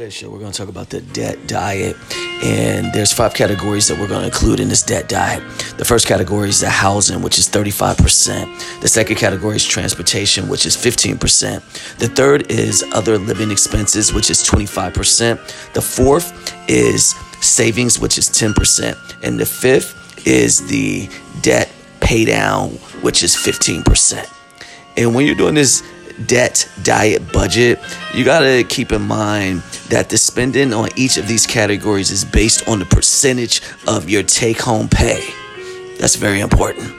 today's show, we're going to talk about the debt diet. And there's five categories that we're going to include in this debt diet. The first category is the housing, which is 35%. The second category is transportation, which is 15%. The third is other living expenses, which is 25%. The fourth is savings, which is 10%. And the fifth is the debt pay down, which is 15%. And when you're doing this debt diet budget, you got to keep in mind that the spending on each of these categories is based on the percentage of your take home pay. That's very important.